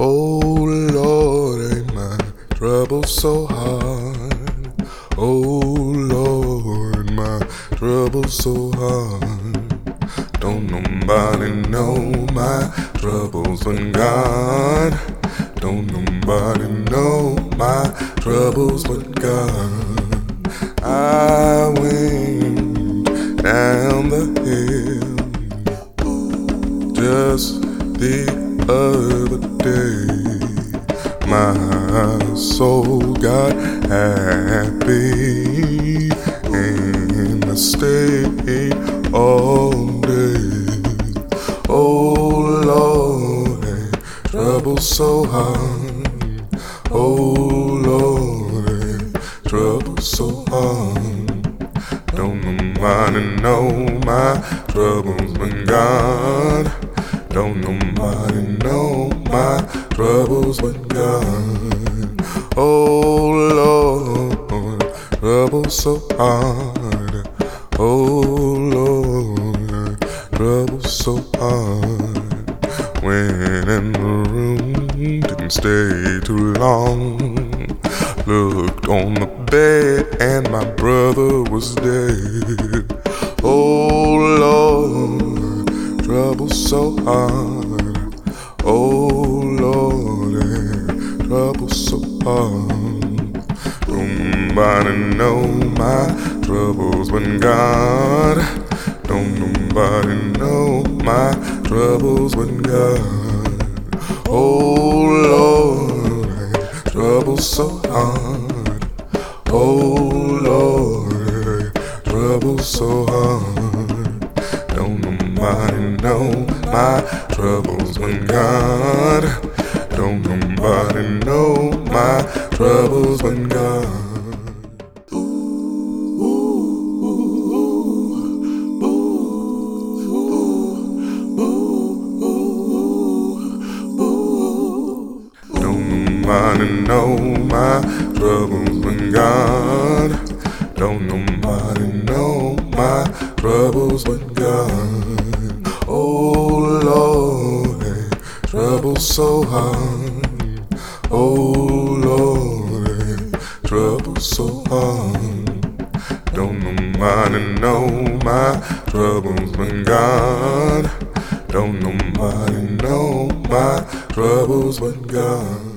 Oh Lord, ain't my trouble so hard? Oh Lord, my trouble so hard. Don't nobody know my troubles but God. Don't nobody know my troubles but God. I went down the hill just the other day. My soul got happy and I stayed all day. Oh Lord, trouble so hard. Oh Lord, trouble so hard. Don't nobody know my troubles but God. Don't my troubles but God. Oh Lord, trouble so hard. Oh Lord, trouble so hard. When in the room, didn't stay too long. Looked on the bed and my brother was dead. Oh Lord, trouble so hard. Trouble so hard. Nobody know my troubles but God. Don't nobody know my troubles but God. Oh Lord, trouble so hard. Oh Lord, trouble so hard. Don't nobody know my troubles but God. Don't nobody know my troubles but God. Know my troubles but God. Don't nobody know my troubles but God. Oh trouble so hard. Oh Lord, trouble so hard. Don't nobody know my troubles but God. Don't nobody know my troubles but God.